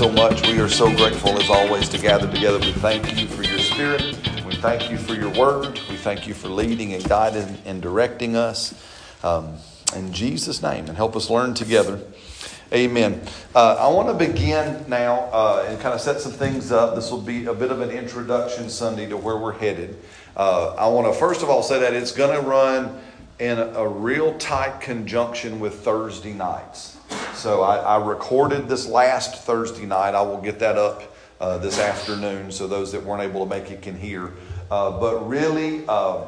so much. We are so grateful, as always, to gather together. We thank you for your spirit. We thank you for your word. We thank you for leading and guiding and directing us. Um, in Jesus' name, and help us learn together. Amen. Uh, I want to begin now uh, and kind of set some things up. This will be a bit of an introduction Sunday to where we're headed. Uh, I want to first of all say that it's going to run in a, a real tight conjunction with Thursday nights. So I, I, recorded this last Thursday night. I will get that up uh, this afternoon so those that weren't able to make it can hear. Uh, but really, uh,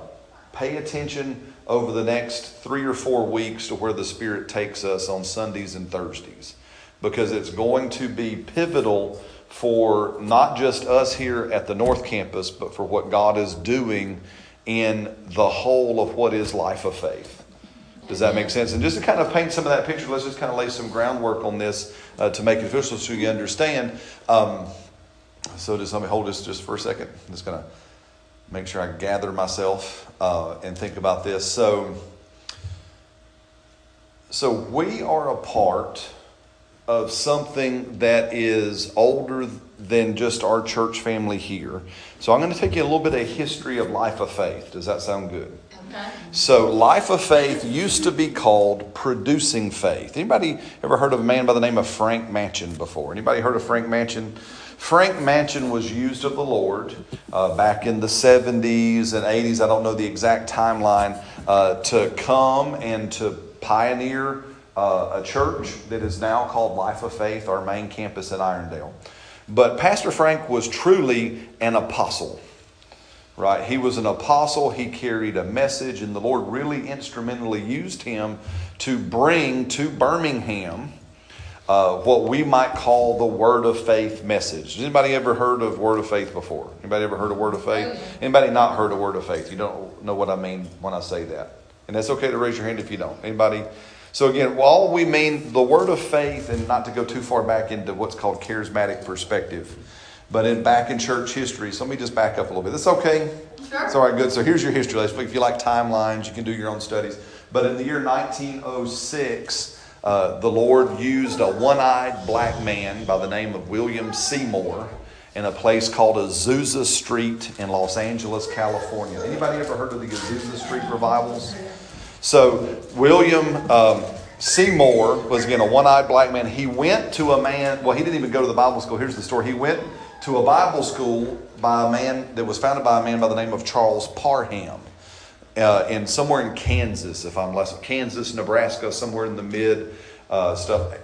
pay attention over the next three or four weeks to where the Spirit takes us on Sundays and Thursdays because it's going to be pivotal for not just us here at the North Campus, but for what God is doing in the whole of what is life of faith. Does that make sense? And just to kind of paint some of that picture, let's just kind of lay some groundwork on this uh, to make it official so you understand. Um, so just let me hold this just for a second. I'm just going to make sure I gather myself uh, and think about this. So, so we are a part of something that is older than just our church family here. So I'm going to take you a little bit of history of life of faith. Does that sound good? Okay. So, life of faith used to be called producing faith. Anybody ever heard of a man by the name of Frank Manchin before? Anybody heard of Frank Manchin? Frank Manchin was used of the Lord uh, back in the 70s and 80s. I don't know the exact timeline uh, to come and to pioneer uh, a church that is now called Life of Faith, our main campus at Irondale. But Pastor Frank was truly an apostle right? He was an apostle, he carried a message, and the Lord really instrumentally used him to bring to Birmingham uh, what we might call the word of faith message. Has anybody ever heard of word of faith before? Anybody ever heard of word of faith? Anybody not heard of word of faith? You don't know what I mean when I say that. And that's okay to raise your hand if you don't. Anybody? So again, while we mean the word of faith, and not to go too far back into what's called charismatic perspective but in back in church history. So let me just back up a little bit. That's okay. Sure. It's all right, good. So here's your history lesson. If you like timelines, you can do your own studies. But in the year 1906, uh, the Lord used a one-eyed black man by the name of William Seymour in a place called Azusa Street in Los Angeles, California. Anybody ever heard of the Azusa Street revivals? So William um, Seymour was again a one-eyed black man. He went to a man. Well, he didn't even go to the Bible school. Here's the story. He went to a Bible school by a man that was founded by a man by the name of Charles Parham. Uh, in somewhere in Kansas, if I'm less Kansas, Nebraska, somewhere in the mid uh, stuff.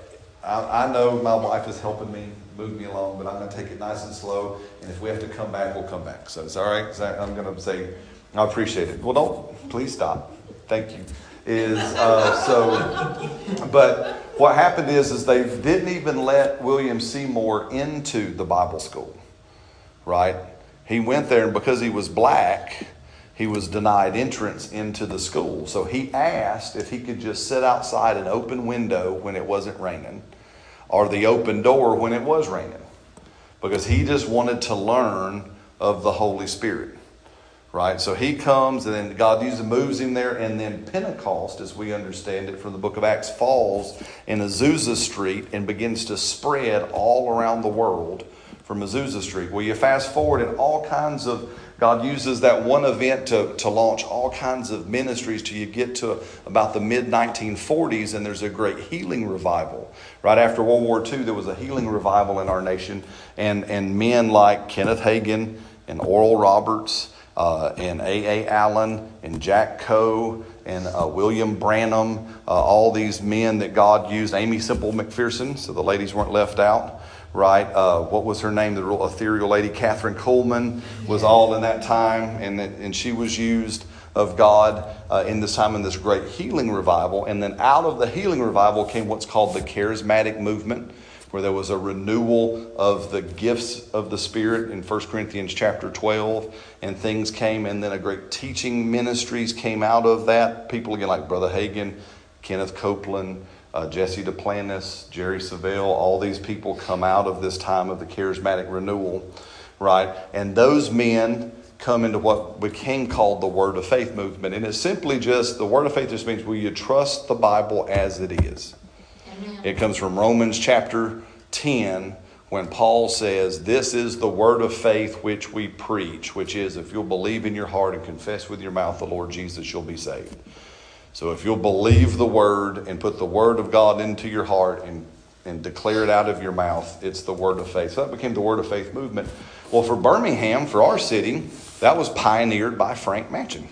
I, I, know my wife is helping me move me along, but I'm going to take it nice and slow. And if we have to come back, we'll come back. So it's all right. I'm going to say, I appreciate it. Well, don't please stop. Thank you. Is uh, so, but what happened is, is they didn't even let William Seymour into the Bible school, right? He went there, and because he was black, he was denied entrance into the school. So he asked if he could just sit outside an open window when it wasn't raining, or the open door when it was raining, because he just wanted to learn of the Holy Spirit right? So he comes and then God uses moves him there, and then Pentecost, as we understand it from the book of Acts, falls in Azusa Street and begins to spread all around the world from Azusa Street. Well, you fast forward and all kinds of God uses that one event to, to launch all kinds of ministries till you get to about the mid 1940s, and there's a great healing revival. Right after World War II, there was a healing revival in our nation, and, and men like Kenneth Hagin and Oral Roberts uh, and A.A. Allen and Jack Coe and uh, William Branham, uh, all these men that God used. Aimee Semple McPherson, so the ladies weren't left out, right? Uh, what was her name? The real ethereal lady, Kathryn Kuhlman, was all in that time, and, and she was used of God uh, in this time in this great healing revival. And then out of the healing revival came what's called the charismatic movement where there was a renewal of the gifts of the Spirit in 1 Corinthians chapter 12, and things came, and then a great teaching ministries came out of that. People again like Brother Hagin, Kenneth Copeland, uh, Jesse Duplantis, Jerry Savelle, all these people come out of this time of the charismatic renewal, right? And those men come into what became called the Word of Faith movement. And it's simply just the Word of Faith just means will you trust the Bible as it is? It comes from Romans chapter 10, when Paul says, This is the word of faith which we preach, which is, if you'll believe in your heart and confess with your mouth the Lord Jesus, you'll be saved. So if you'll believe the word and put the word of God into your heart and, and declare it out of your mouth, it's the word of faith. So that became the word of faith movement. Well, for Birmingham, for our city, that was pioneered by Frank Manchin.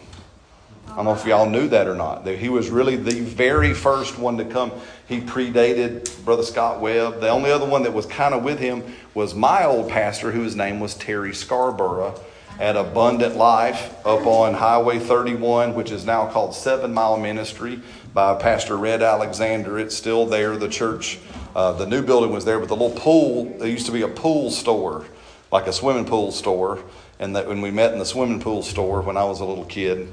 I don't know if y'all knew that or not. That He was really the very first one to come. He predated Brother Scott Webb. The only other one that was kind of with him was my old pastor, whose name was Terry Scarborough at Abundant Life up on Highway 31, which is now called Seven Mile Ministry by Pastor Red Alexander. It's still there. The church, uh, the new building was there, but the little pool, there used to be a pool store, like a swimming pool store. And that when we met in the swimming pool store when I was a little kid,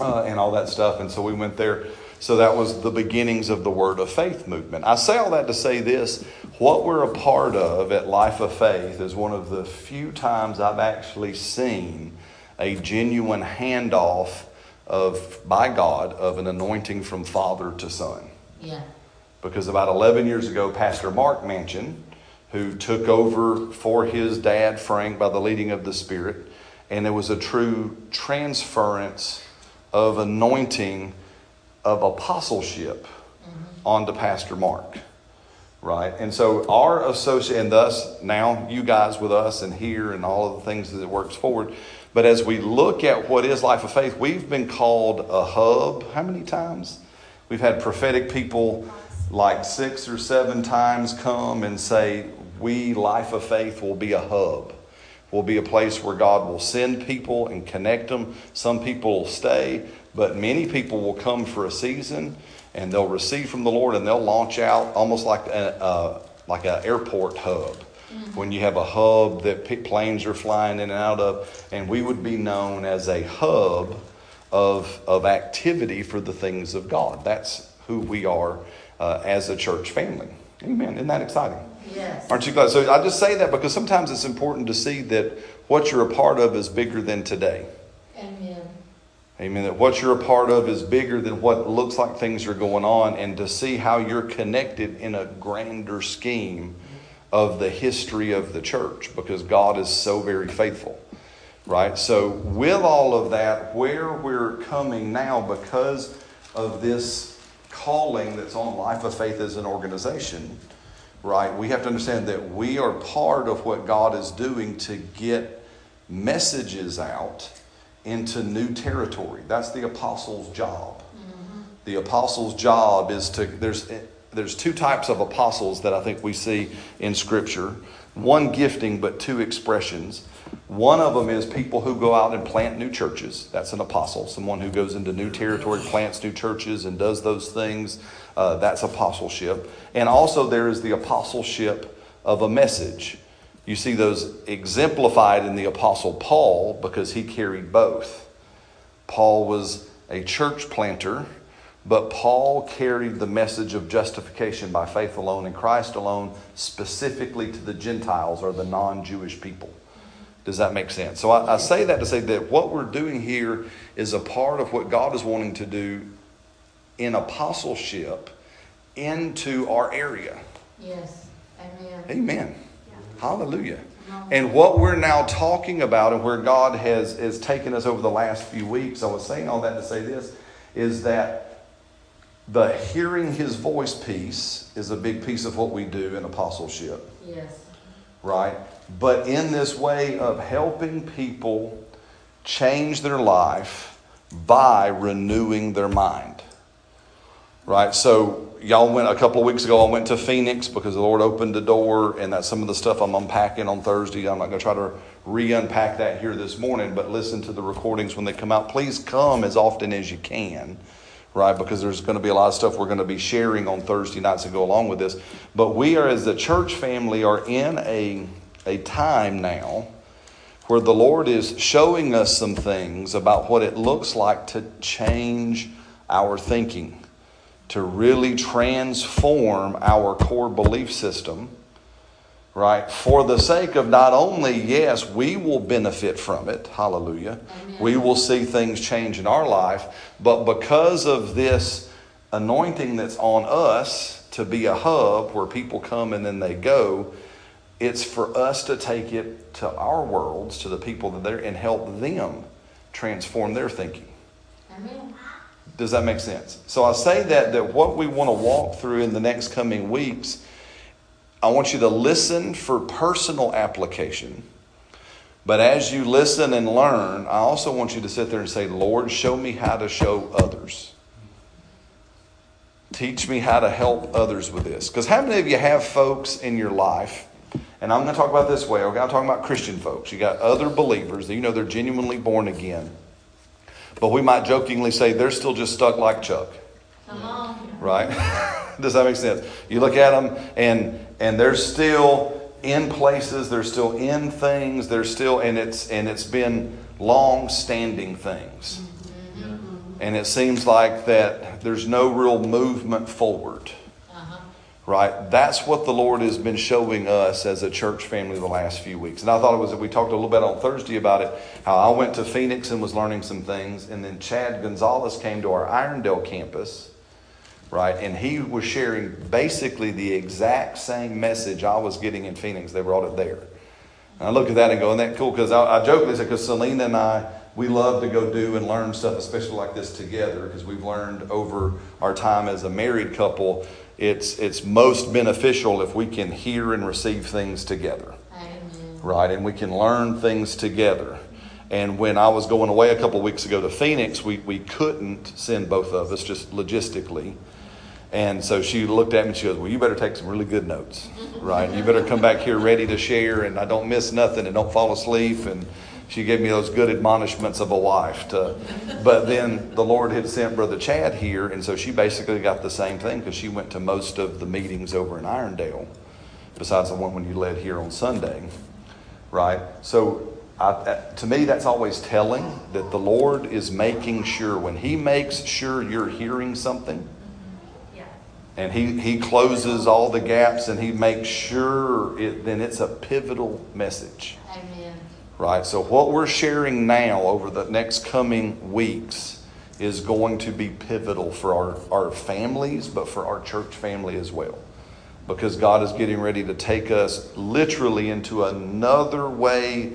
uh, and all that stuff. And so we went there. So that was the beginnings of the Word of Faith movement. I say all that to say this what we're a part of at Life of Faith is one of the few times I've actually seen a genuine handoff of by God of an anointing from father to son. Yeah. Because about 11 years ago, Pastor Mark Manchin, who took over for his dad, Frank, by the leading of the Spirit, and it was a true transference of anointing of apostleship mm-hmm. onto Pastor Mark. Right? And so our associate, and thus now you guys with us and here and all of the things that it works forward. But as we look at what is life of faith, we've been called a hub. How many times? We've had prophetic people like six or seven times come and say, We, life of faith, will be a hub will be a place where God will send people and connect them. Some people will stay, but many people will come for a season and they'll receive from the Lord and they'll launch out almost like a, uh, like an airport hub. Mm-hmm. When you have a hub that planes are flying in and out of, and we would be known as a hub of, of activity for the things of God. That's who we are uh, as a church family. Amen. Isn't that exciting? Yes. Aren't you glad? So I just say that because sometimes it's important to see that what you're a part of is bigger than today. Amen. Amen. That what you're a part of is bigger than what looks like things are going on, and to see how you're connected in a grander scheme of the history of the church because God is so very faithful. Right? So, with all of that, where we're coming now because of this calling that's on Life of Faith as an organization right? We have to understand that we are part of what God is doing to get messages out into new territory. That's the apostles' job. Mm-hmm. The apostles' job is to there's there's two types of apostles that I think we see in scripture. One gifting but two expressions. One of them is people who go out and plant new churches. That's an apostle, someone who goes into new territory, plants new churches, and does those things. Uh, that's apostleship. And also, there is the apostleship of a message. You see those exemplified in the apostle Paul because he carried both. Paul was a church planter, but Paul carried the message of justification by faith alone in Christ alone, specifically to the Gentiles or the non Jewish people. Does that make sense? So I, I, say that to say that what we're doing here is a part of what God is wanting to do in apostleship into our area. Yes. Amen. Amen. Hallelujah. And what we're now talking about and where God has, has taken us over the last few weeks, I was saying all that to say this, is that the hearing his voice piece is a big piece of what we do in apostleship. Yes. Right? But in this way of helping people change their life by renewing their mind right? So y'all went a couple of weeks ago. I went to Phoenix because the Lord opened the door, and that's some of the stuff I'm unpacking on Thursday. I'm not going to try to re-unpack that here this morning, but listen to the recordings when they come out. Please come as often as you can. Right, because there's going to be a lot of stuff we're going to be sharing on Thursday nights to go along with this. But we are, as the church family, are in a, a time now where the Lord is showing us some things about what it looks like to change our thinking to really transform our core belief system, right? For the sake of not only, yes, we will benefit from it, hallelujah, Amen. we will see things change in our life, but because of this anointing that's on us to be a hub where people come and then they go, It's for us to take it to our worlds, to the people that they're, and help them transform their thinking. Amen. Does that make sense? So I say that that what we want to walk through in the next coming weeks, I want you to listen for personal application. But as you listen and learn, I also want you to sit there and say, Lord, show me how to show others. Teach me how to help others with this. Because how many of you have folks in your life, and I'm going to talk about this way, okay? I'm talking about Christian folks. You got other believers you know they're genuinely born again. But we might jokingly say they're still just stuck like Chuck. On. Right? Does that make sense? You look at them and and they're still in places, they're still in things, they're still and it's and it's been long standing things. Mm-hmm. And it seems like that there's no real movement forward. Right? That's what the Lord has been showing us as a church family the last few weeks. And I thought it was that we talked a little bit on Thursday about it, how I went to Phoenix and was learning some things, and then Chad Gonzales came to our Irondale campus, right? And he was sharing basically the exact same message I was getting in Phoenix. They brought it there. And I look at that and go, isn't that cool? Because I, I jokingly said, because Selena and I, we love to go do and learn stuff, especially like this together, because we've learned over our time as a married couple, it's, it's most beneficial if we can hear and receive things together, Amen. right? And we can learn things together. And when I was going away a couple weeks ago to Phoenix, we, we couldn't send both of us just logistically. And so she looked at me and she goes, Well, you better take some really good notes, right? You better come back here ready to share and I don't miss nothing and don't fall asleep. And she gave me those good admonishments of a wife. To, but then the Lord had sent Brother Chad here, and so she basically got the same thing because she went to most of the meetings over in Irondale, besides the one when you led here on Sunday, right? So I, uh, to me, that's always telling that the Lord is making sure, when He makes sure you're hearing something, and he, he closes all the gaps and he makes sure it, then it's a pivotal message Amen. Right so what we're sharing now over the next coming weeks is going to be pivotal for our, our families but for our church family as well because god is getting ready to take us literally into another way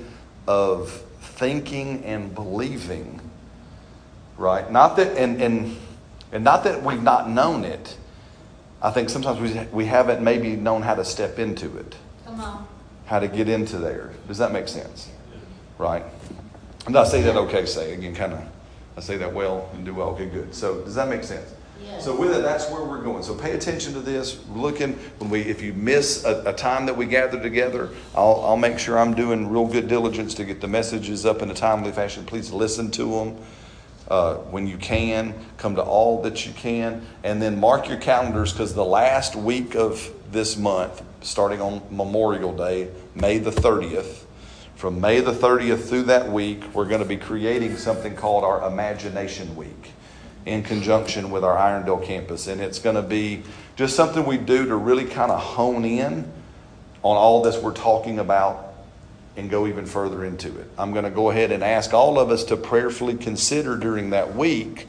of thinking and believing right not that and and and not that we've not known it I think sometimes we, we haven't maybe known how to step into it, Come on. how to get into there. Does that make sense? Right? And I say that okay, say again, kind of, I say that well and do well. Okay, good. So does that make sense? Yes. So with it, that's where we're going. So pay attention to this. Looking when we, if you miss a, a time that we gather together, I'll, I'll make sure I'm doing real good diligence to get the messages up in a timely fashion. Please listen to them uh, when you can. Come to all that you can, and then mark your calendars because the last week of this month, starting on Memorial Day, May the thirtieth. From May the 30th through that week, we're going to be creating something called our Imagination Week in conjunction with our Irondale campus. And it's going to be just something we do to really kind of hone in on all this we're talking about and go even further into it. I'm going to go ahead and ask all of us to prayerfully consider during that week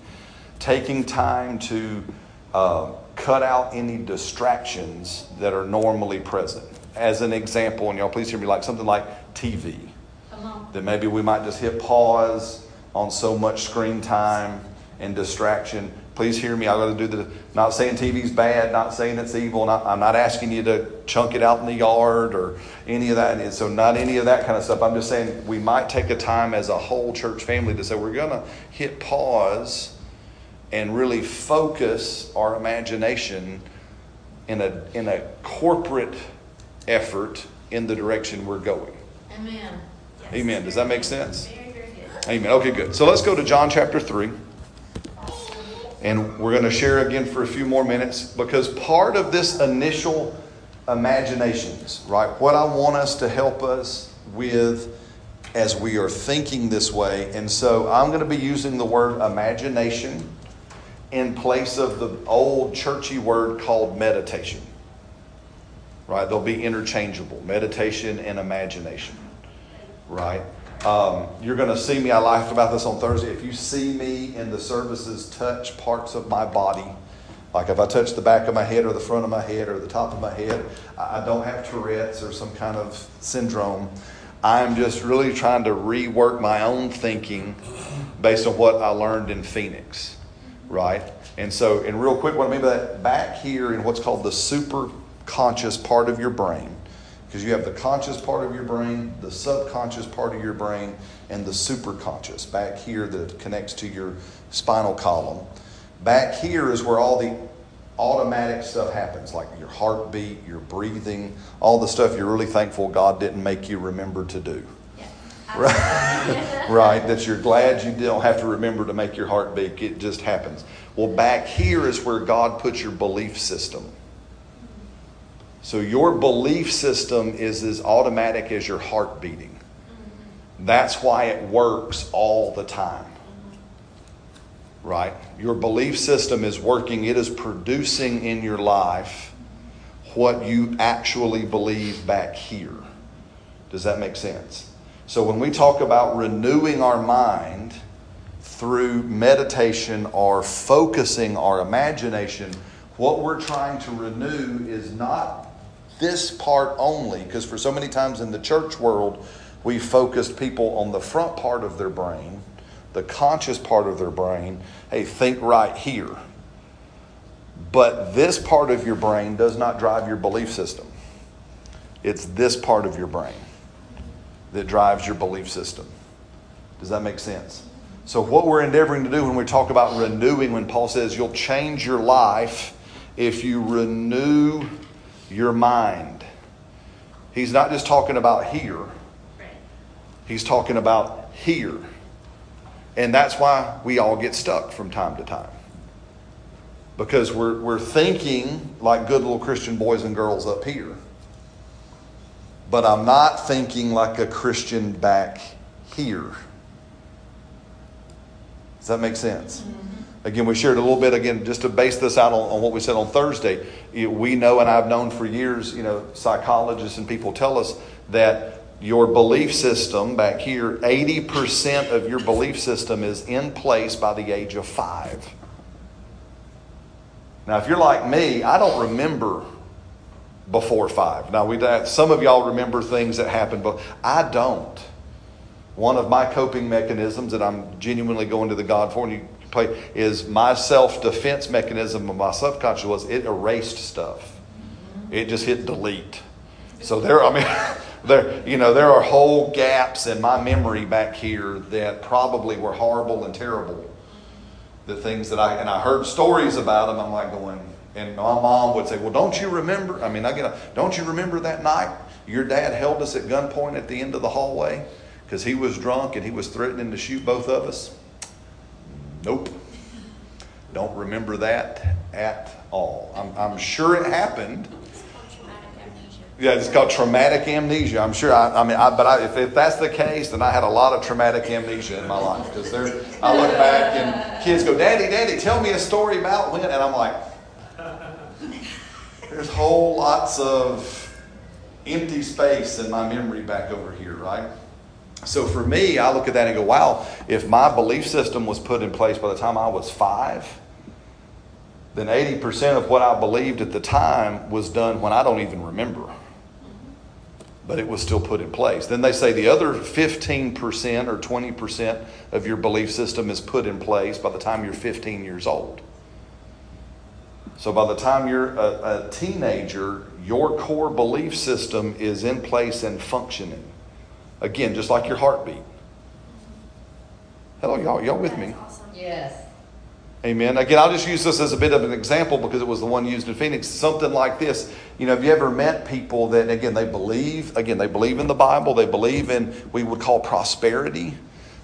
taking time to uh, cut out any distractions that are normally present. As an example, and y'all please hear me like something like TV Come uh-huh. that maybe we might just hit pause on so much screen time and distraction. Please hear me. I got to do the. Not saying TV's bad. Not saying it's evil. Not, I'm not asking you to chunk it out in the yard or any of that. And so not any of that kind of stuff. I'm just saying we might take a time as a whole church family to say we're going to hit pause and really focus our imagination in a in a corporate effort in the direction we're going. Amen. Amen. Does that make sense? Very, very. Amen. Okay, good. So let's go to John chapter 3. And we're going to share again for a few more minutes because part of this initial imaginations, right? What I want us to help us with as we are thinking this way. And so I'm going to be using the word imagination in place of the old churchy word called meditation. Right? They'll be interchangeable meditation and imagination. Right? Um, you're going to see me. I laughed about this on Thursday. If you see me in the services touch parts of my body, Like if I touch the back of my head or the front of my head or the top of my head, I don't have Tourette's or some kind of syndrome. I'm just really trying to rework my own thinking based on what I learned in Phoenix, right? And so, and real quick, what I mean by that, back here in what's called the super conscious part of your brain, because you have the conscious part of your brain, the subconscious part of your brain, and the superconscious back here that connects to your spinal column. Back here is where all the automatic stuff happens, like your heartbeat, your breathing, all the stuff you're really thankful God didn't make you remember to do. Right? right, that you're glad you don't have to remember to make your heart beat. It just happens. Well, back here is where God puts your belief system. So your belief system is as automatic as your heart beating. That's why it works all the time. Right? Your belief system is working, it is producing in your life what you actually believe back here. Does that make sense? So when we talk about renewing our mind through meditation or focusing our imagination, what we're trying to renew is not this part only, because for so many times in the church world, we focused people on the front part of their brain, the conscious part of their brain. Hey, think right here. But this part of your brain does not drive your belief system. It's this part of your brain that drives your belief system. Does that make sense? So, what we're endeavoring to do when we talk about renewing, when Paul says you'll change your life if you renew your mind. He's not just talking about here, he's talking about here. And that's why we all get stuck from time to time. Because we're, we're thinking like good little Christian boys and girls up here. But I'm not thinking like a Christian back here. Does that make sense? Mm-hmm. Again, we shared a little bit, again, just to base this out on, on what we said on Thursday. We know, and I've known for years, you know, psychologists and people tell us that your belief system back here, 80% of your belief system is in place by the age of five. Now, if you're like me, I don't remember before five. Now, we some of y'all remember things that happened, but I don't. One of my coping mechanisms that I'm genuinely going to the God for, and you play is my self defense mechanism of my subconscious was it erased stuff. It just hit delete. So there, I mean, there, you know, there are whole gaps in my memory back here that probably were horrible and terrible. The things that I and I heard stories about them. I'm like going, and my mom would say, "Well, don't you remember? I mean, I get, a, don't you remember that night your dad held us at gunpoint at the end of the hallway because he was drunk and he was threatening to shoot both of us." Nope. Don't remember that at all. I'm, I'm sure it happened. Yeah, it's called traumatic amnesia. I'm sure. I, I mean, I, but I, if, if, that's the case, then I had a lot of traumatic amnesia in my life because there, I look back and kids go, "Daddy, Daddy, tell me a story about when," and I'm like, "There's whole lots of empty space in my memory back over here, right?" So for me, I look at that and go, wow, if my belief system was put in place by the time I was five, then 80% of what I believed at the time was done when I don't even remember. But it was still put in place. Then they say the other 15% or 20% of your belief system is put in place by the time you're 15 years old. So by the time you're a, a teenager, your core belief system is in place and functioning. Again, just like your heartbeat. Hello, y'all. Y'all with me? Yes. Amen. Again, I'll just use this as a bit of an example because it was the one used in Phoenix. Something like this. You know, have you ever met people that, again, they believe, again, they believe in the Bible, they believe in we would call prosperity.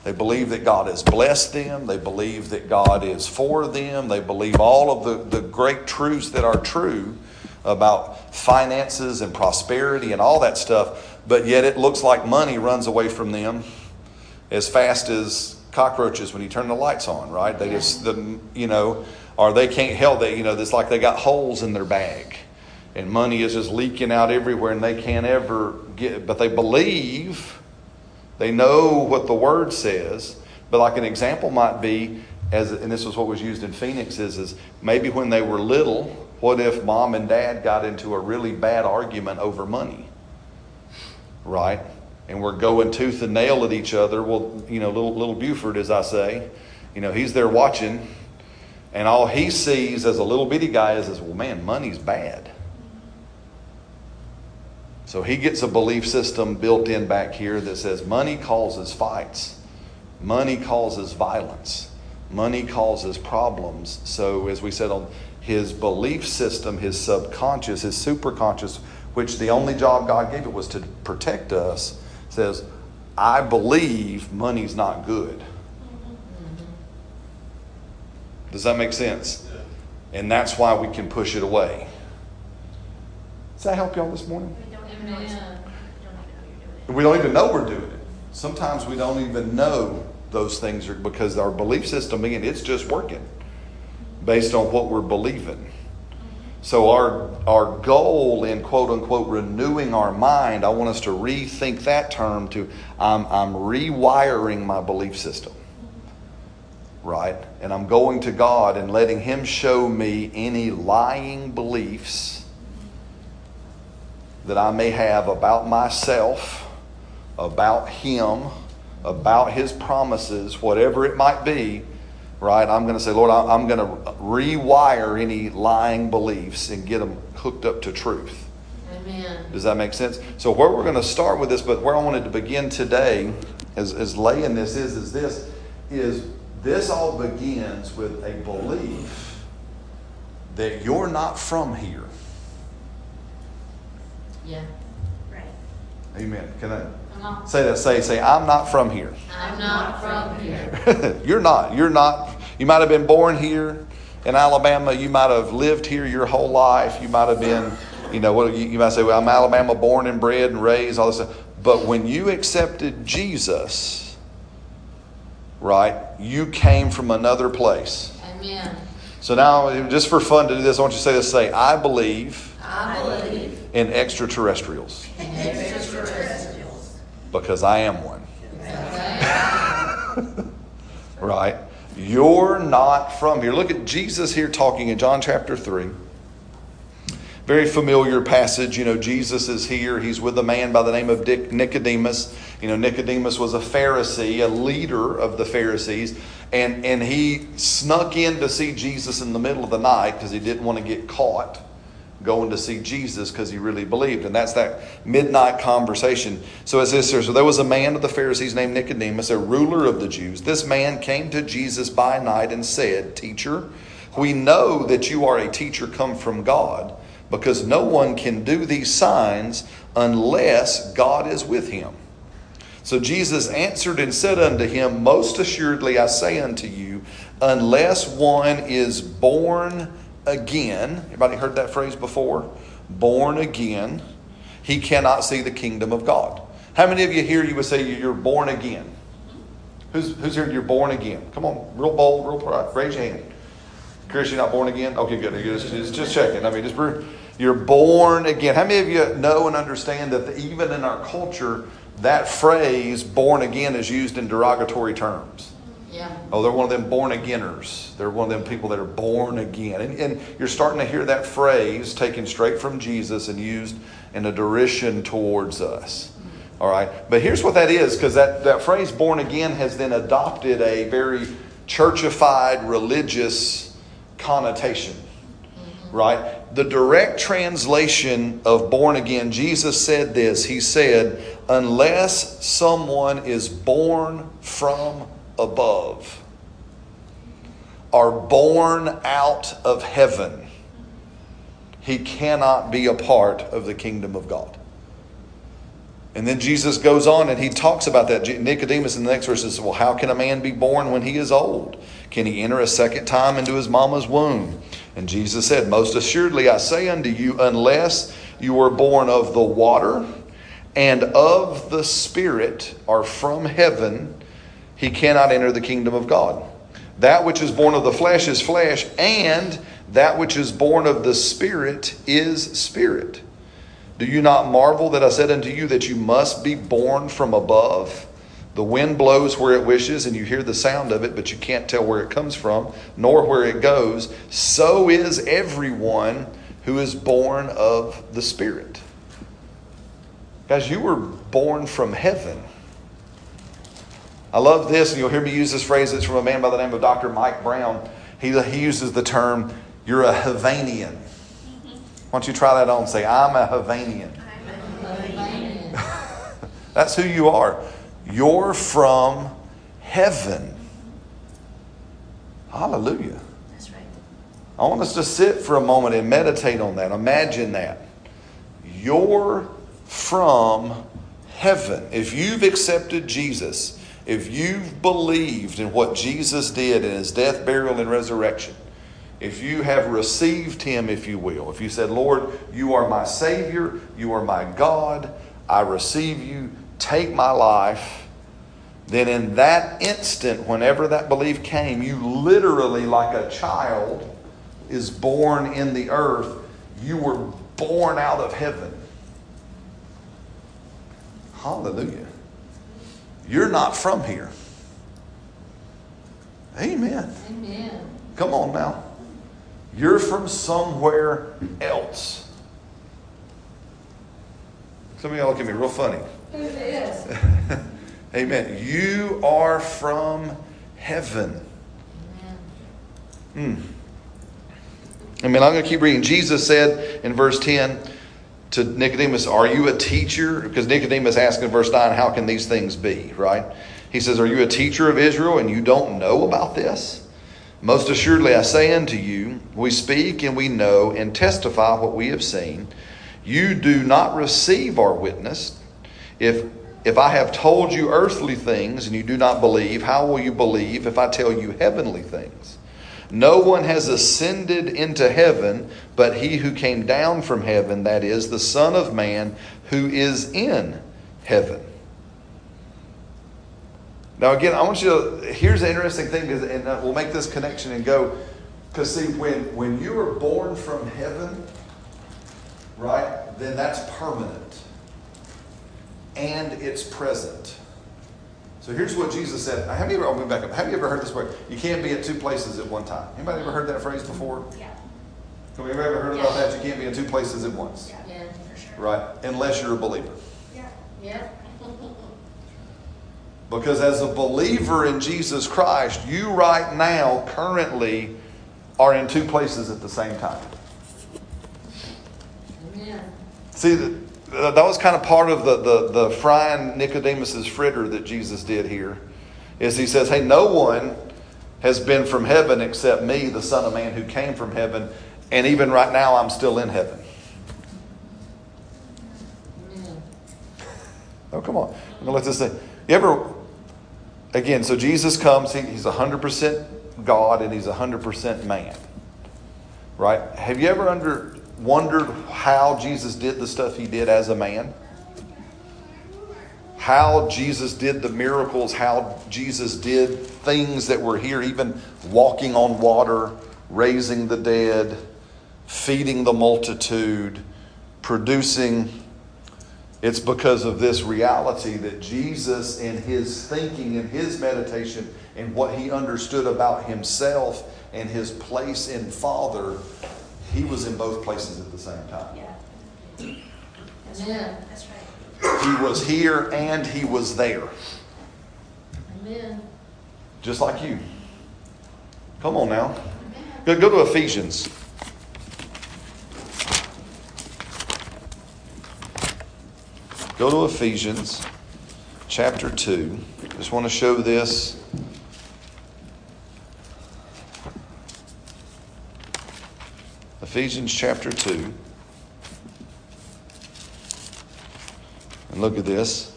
They believe that God has blessed them. They believe that God is for them. They believe all of the, the great truths that are true about finances and prosperity and all that stuff but yet it looks like money runs away from them as fast as cockroaches when you turn the lights on, right? They just, the, you know, or they can't help that, you know, it's like they got holes in their bag and money is just leaking out everywhere and they can't ever get, but they believe, they know what the word says. But like an example might be as and this was what was used in Phoenix is is maybe when they were little, what if mom and dad got into a really bad argument over money? Right? And we're going tooth and nail at each other. Well, you know, little little Buford, as I say, you know, he's there watching, and all he sees as a little bitty guy is, is well, man, money's bad. So he gets a belief system built in back here that says money causes fights, money causes violence, money causes problems. So, as we said on his belief system, his subconscious, his superconscious, which the only job God gave it was to protect us, says, I believe money's not good. Does that make sense? And that's why we can push it away. Does that help y'all this morning? Amen. We don't even know we're doing it. Sometimes we don't even know those things are because our belief system, again, it's just working based on what we're believing. So our our goal in quote unquote renewing our mind, I want us to rethink that term to I'm I'm rewiring my belief system. Right? And I'm going to God and letting Him show me any lying beliefs that I may have about myself, about Him, about His promises, whatever it might be, right? I'm going to say, Lord, I'm going to rewire any lying beliefs and get them hooked up to truth. Amen. Does that make sense? So where we're going to start with this, but where I wanted to begin today, as, as laying this is, is this, is this all begins with a belief that you're not from here. Yeah. Right. Amen. Can I Come on. say that? Say, say, I'm not from here. I'm not from here. you're not. You're not. You might have been born here in Alabama. You might have lived here your whole life. You might have been, you know, what you, you might say, well, I'm Alabama born and bred and raised, all this stuff. But when you accepted Jesus, right, you came from another place. Amen. So now, just for fun to do this, I want you to say this say, I believe I believe in extraterrestrials in extraterrestrials. Because I am one. Right? You're not from here. Look at Jesus here talking in John chapter 3. Very familiar passage. You know, Jesus is here. He's with a man by the name of Dick Nicodemus. You know, Nicodemus was a Pharisee, a leader of the Pharisees. And, and he snuck in to see Jesus in the middle of the night because he didn't want to get caught going to see Jesus because he really believed. And that's that midnight conversation. So it says here, so there was a man of the Pharisees named Nicodemus, a ruler of the Jews. This man came to Jesus by night and said, Teacher, we know that you are a teacher come from God, because no one can do these signs unless God is with him. So Jesus answered and said unto him, Most assuredly I say unto you, unless one is born again, anybody heard that phrase before? Born again, he cannot see the kingdom of God. How many of you here you would say you're born again? Who's, who's here you're born again? Come on, real bold, real proud. Raise your hand. Chris, you're not born again? Okay, good. Just, just, just checking. I mean, just you're born again. How many of you know and understand that even in our culture, that phrase born again is used in derogatory terms? Yeah. Oh, they're one of them born againers. They're one of them people that are born again. And, and you're starting to hear that phrase taken straight from Jesus and used in a derision towards us. Mm-hmm. All right. But here's what that is because that, that phrase born again has then adopted a very churchified religious connotation. Mm-hmm. Right? The direct translation of born again, Jesus said this. He said, unless someone is born from above, are born out of heaven, he cannot be a part of the kingdom of God. And then Jesus goes on and he talks about that. Nicodemus in the next verse says, Well, how can a man be born when he is old? Can he enter a second time into his mama's womb? And Jesus said, Most assuredly I say unto you, unless you are born of the water and of the Spirit, are from heaven, he cannot enter the kingdom of God. That which is born of the flesh is flesh, and that which is born of the Spirit is spirit. Do you not marvel that I said unto you that you must be born from above? The wind blows where it wishes, and you hear the sound of it, but you can't tell where it comes from, nor where it goes. So is everyone who is born of the Spirit. Guys, you were born from heaven. I love this, and you'll hear me use this phrase. It's from a man by the name of Dr. Mike Brown. He, he uses the term, you're a Havanian. Mm-hmm. Why don't you try that on? Say, I'm a Havanian. That's who you are. You're from heaven. Hallelujah. That's right. I want us to sit for a moment and meditate on that. Imagine that. You're from heaven. If you've accepted Jesus, if you've believed in what Jesus did in his death, burial, and resurrection, if you have received him, if you will, if you said, Lord, you are my Savior, you are my God, I receive you, take my life, then in that instant, whenever that belief came, you literally, like a child is born in the earth, you were born out of heaven. Hallelujah. You're not from here. Amen. Amen. Come on now. You're from somewhere else. Some of y'all look at me real funny. Who is? Amen. You are from heaven. Amen. Hmm. I mean, I'm going to keep reading. Jesus said in verse 10 to Nicodemus, Are you a teacher? Because Nicodemus asked in verse 9, How can these things be? Right? He says, Are you a teacher of Israel and you don't know about this? Most assuredly, I say unto you, we speak and we know and testify what we have seen. You do not receive our witness. If if I have told you earthly things and you do not believe, how will you believe if I tell you heavenly things? No one has ascended into heaven but he who came down from heaven, that is, the Son of Man who is in heaven. Now, again, I want you to. Here's the interesting thing, and uh, we'll make this connection and go. Because, see, when, when you are born from heaven, right, then that's permanent and it's present. So here's what Jesus said. Have you ever, oh, I'll move back up. Have you ever heard this word? You can't be at two places at one time. Anybody ever heard that phrase before? Yeah, Have you ever heard about that? You can't be in two places at once. yeah, Yeah. for sure. Right? Unless you're a believer. Yeah. Yeah. Because as a believer in Jesus Christ, you right now, currently, are in two places at the same time. Amen. See, the, that was kind of part of the, the, the frying Nicodemus's fritter that Jesus did here. Is he says, Hey, no one has been from heaven except me, the Son of Man, who came from heaven. And even right now, I'm still in heaven. Oh, come on. I'm going to let this thing. You ever, again, so Jesus comes, he, he's 100% God and he's 100% man. Right? Have you ever under, wondered how Jesus did the stuff he did as a man? How Jesus did the miracles, how Jesus did things that were here, even walking on water, raising the dead, feeding the multitude, producing it's because of this reality that Jesus, in his thinking and his meditation and what he understood about himself and his place in Father, he was in both places at the same time. Yeah, Amen. that's right. He was here and he was there, Amen. just like you. Come on now. Go, go to Ephesians. Go to Ephesians chapter 2. Just want to show this. Ephesians chapter 2. And look at this.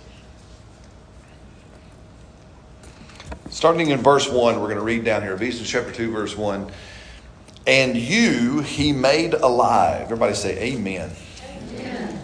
Starting in verse 1, we're going to read down here. Ephesians chapter 2, verse 1. And you he made alive. Everybody say amen.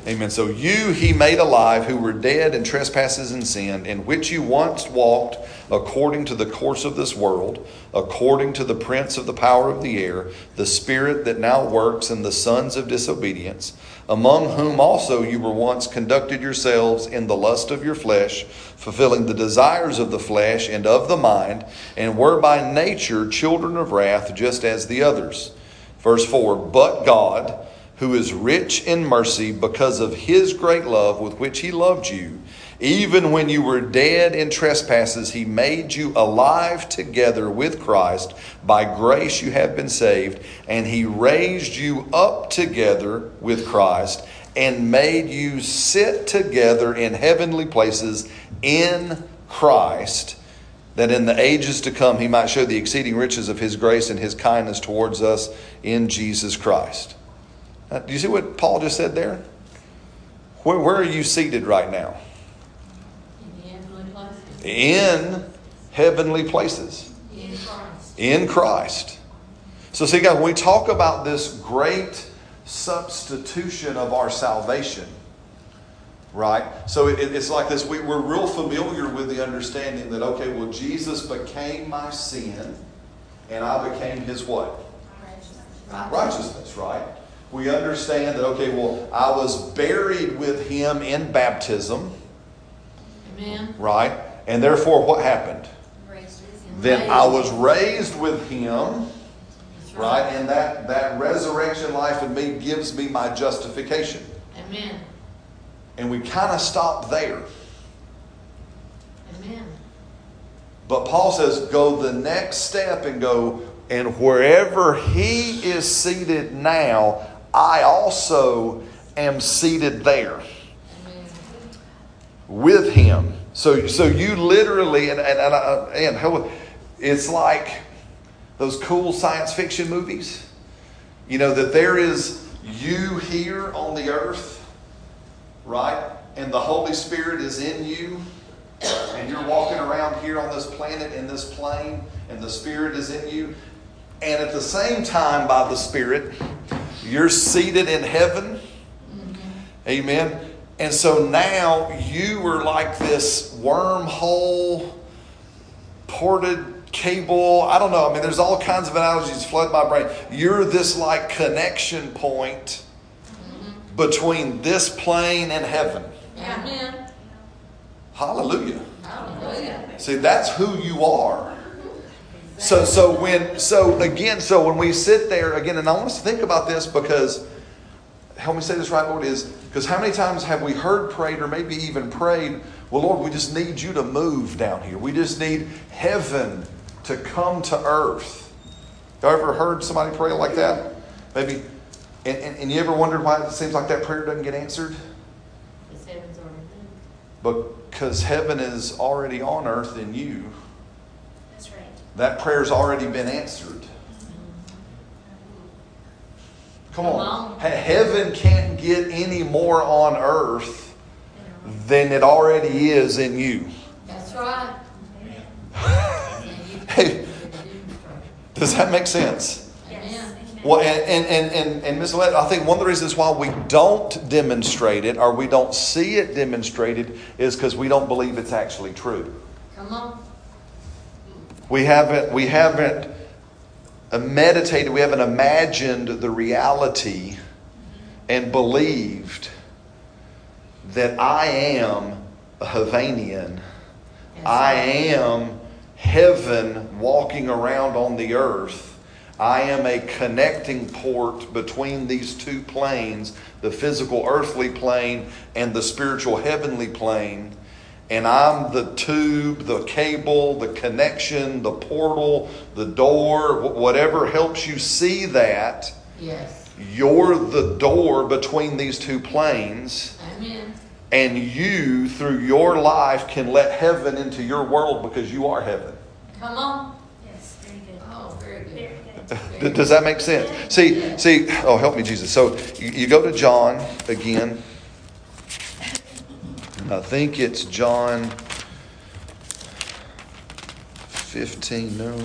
Amen. So you he made alive who were dead in trespasses and sin, in which you once walked according to the course of this world, according to the prince of the power of the air, the spirit that now works in the sons of disobedience, among whom also you were once conducted yourselves in the lust of your flesh, fulfilling the desires of the flesh and of the mind, and were by nature children of wrath, just as the others. Verse 4 But God, who is rich in mercy because of his great love with which he loved you. Even when you were dead in trespasses, he made you alive together with Christ. By grace you have been saved, and he raised you up together with Christ and made you sit together in heavenly places in Christ, that in the ages to come he might show the exceeding riches of his grace and his kindness towards us in Jesus Christ. Uh, do you see what Paul just said there? Where, where are you seated right now? In In heavenly places. heavenly places. In Christ. In Christ. So, see, guys, when we talk about this great substitution of our salvation, right? So it, it's like this. We, we're real familiar with the understanding that, okay, well, Jesus became my sin, and I became his what? Righteousness, Righteousness, right? We understand that, okay, well, I was buried with him in baptism, Amen. right? And therefore, what happened? Then I was raised with him, That's right? And that, that resurrection life in me gives me my justification. Amen. And we kind of stop there. Amen. But Paul says, go the next step and go, and wherever he is seated now, I also am seated there with him. So, so you literally, and, and, and, uh, and it's like those cool science fiction movies, you know, that there is you here on the earth, right? And the Holy Spirit is in you, and you're walking around here on this planet in this plane, and the Spirit is in you. And at the same time, by the Spirit, you're seated in heaven. Amen. And so now you are like this wormhole, ported cable. I don't know. I mean, there's all kinds of analogies flood my brain. You're this like connection point between this plane and heaven. Amen. Hallelujah. Hallelujah. See, that's who you are. So so when so again, so when we sit there again, and I want us to think about this because help me say this right, Lord, is because how many times have we heard prayed or maybe even prayed, well, Lord, we just need you to move down here. We just need heaven to come to earth. have Y'all ever heard somebody pray like that? Maybe and, and, and you ever wondered why it seems like that prayer doesn't get answered? Because heaven's already. Because heaven is already on earth in you. That prayer's already been answered. Come on. Heaven can't get any more on earth than it already is in you. That's right. Hey, does that make sense? Well, and, and, and, and, and Ms. Lett, I think one of the reasons why we don't demonstrate it or we don't see it demonstrated is because we don't believe it's actually true. Come on. We haven't, we haven't meditated, we haven't imagined the reality and believed that I am a Havanian. That's I am heaven walking around on the earth. I am a connecting port between these two planes, the physical earthly plane and the spiritual heavenly plane. And I'm the tube, the cable, the connection, the portal, the door, whatever helps you see that. Yes. You're the door between these two planes. Amen. And you, through your life, can let heaven into your world because you are heaven. Come on. Yes, very good. Oh, very Very good. good. Does that make sense? See, see. Oh, help me, Jesus. So you, you go to John again. I think it's John fifteen. No,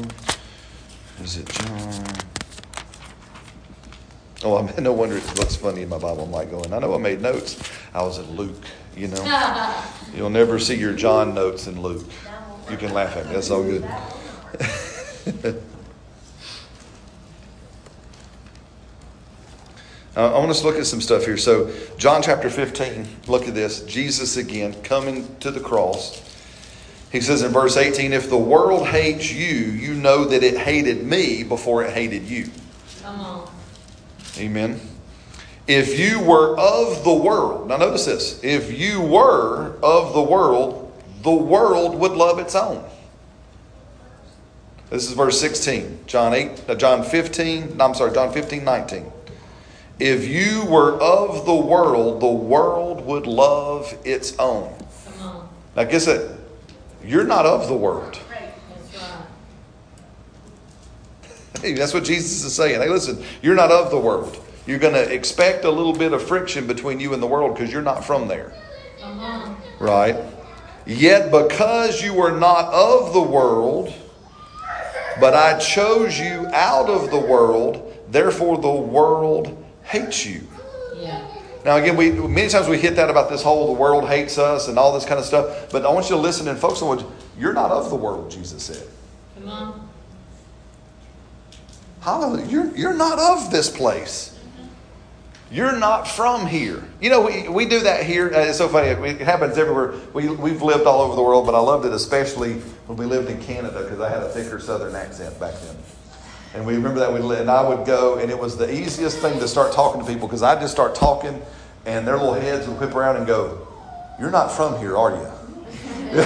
is it John? Oh, I mean, no wonder it looks funny in my Bible. I'm like going. I know I made notes. I was in Luke, you know. You'll never see your John notes in Luke. You can laugh at me. That's all good. Uh, I want us to look at some stuff here. So, John chapter 15, look at this. Jesus again coming to the cross. He says in verse 18, If the world hates you, you know that it hated me before it hated you. Come on. Amen. If you were of the world, now notice this. If you were of the world, the world would love its own. This is verse 16. John 8, uh, John 15, no, I'm sorry, John 15, 19. If you were of the world, the world would love its own. Now, guess it. You're not of the world. That's. Hey, that's what Jesus is saying. Hey, listen, you're not of the world. You're going to expect a little bit of friction between you and the world because you're not from there. On. Right? Yet because you are not of the world, but I chose you out of the world, therefore the world hates you. Yeah. Now again, we many times we hit that about this whole the world hates us and all this kind of stuff. But I want you to listen and focus on what you're not of the world, Jesus said. Come on. Hallelujah. You're, you're not of this place. You're not from here. You know, we, we do that here. Uh, It's so funny. It happens everywhere. We, we've lived all over the world, but I loved it especially when we lived in Canada because I had a thicker southern accent back then. And we remember that we and I would go, and it was the easiest thing to start talking to people because I'd just start talking, and their little heads would whip around and go, "You're not from here, are you?"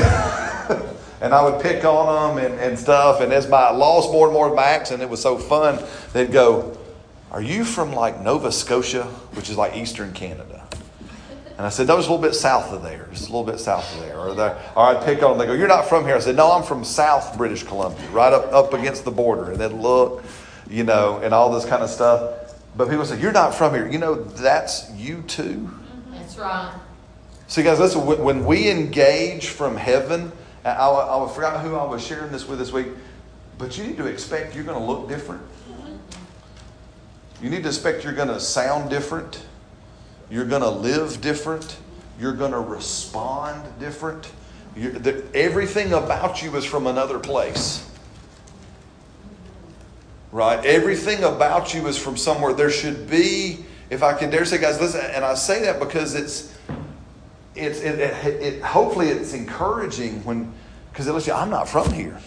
and I would pick on them and, and stuff. And as my lost more and more of my accent, it was so fun. They'd go, "Are you from like Nova Scotia, which is like Eastern Canada?" And I said, "That was a little bit south of there, just a little bit south of there." Or, there, or I'd pick on them. They go, "You're not from here." I said, "No, I'm from South British Columbia, right up up against the border." And they'd look, you know, and all this kind of stuff. But people say, "You're not from here." You know, that's you too. Mm-hmm. That's right. See, guys, listen, when when we engage from heaven, I, I, I forgot who I was sharing this with this week, but you need to expect you're going to look different. Mm-hmm. You need to expect you're going to sound different. You're going to live different. You're going to respond different. The, everything about you is from another place. Right? Everything about you is from somewhere. There should be, if I can dare say, guys, listen, and I say that because it's, it's it, it, it hopefully it's encouraging when because listen i'm not from here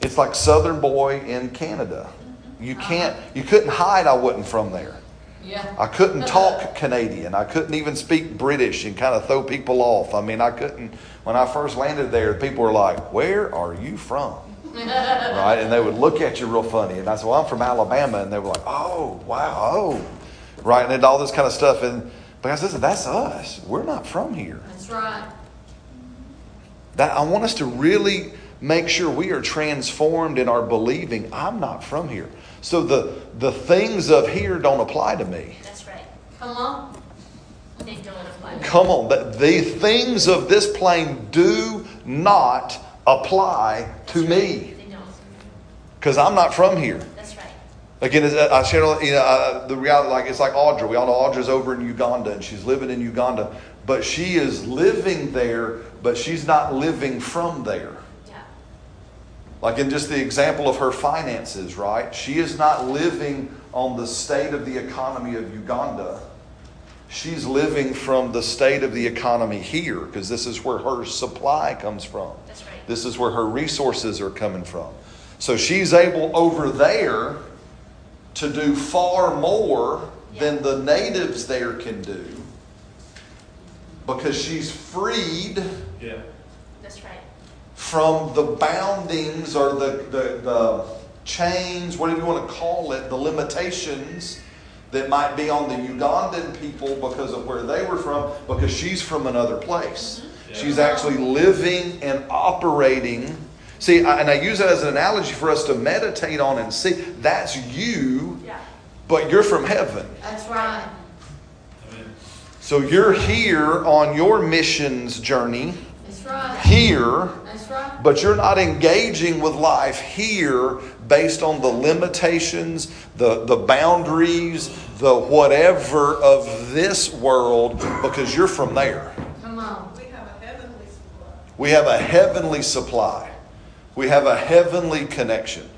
it's like southern boy in canada you can't you couldn't hide i wasn't from there Yeah. i couldn't talk canadian. I couldn't even speak british and kind of throw people off. I mean i couldn't when i first landed there people were like where are you from? Right? And they would look at you real funny. And i said well i'm from alabama. And they were like oh wow. Oh right? And all this kind of stuff. And because listen that's us. We're not from here. That's right. that I want us to really make sure we are transformed in our believing. I'm not from here. So the the things of here don't apply to me. That's right. Come on. They don't apply. Come on, the, the things of this plane do not apply to me They don't. because I'm not from here. That's right. Again, I shared, you know, uh, the reality, like it's like Audra. We all know Audra's over in Uganda, and she's living in Uganda, but she is living there, but she's not living from there. Yeah. Like in just the example of her finances, right? She is not living on the state of the economy of Uganda. She's living from the state of the economy here because this is where her supply comes from. That's right. This is where her resources are coming from. So she's able over there to do far more than the natives there can do because she's freed Yeah. That's right. from the boundings or the, the, the chains, whatever you want to call it, the limitations that might be on the Ugandan people because of where they were from, because she's from another place. Yeah. She's actually living and operating. See, I- and I use that as an analogy for us to meditate on and see that's you, Yeah. but you're from heaven. That's right. Amen. So you're here on your missions journey, That's right. here. Right. But you're not engaging with life here based on the limitations, the, the boundaries, the whatever of this world because you're from there. Come on. We have a heavenly supply. We have a heavenly supply. We have a heavenly connection.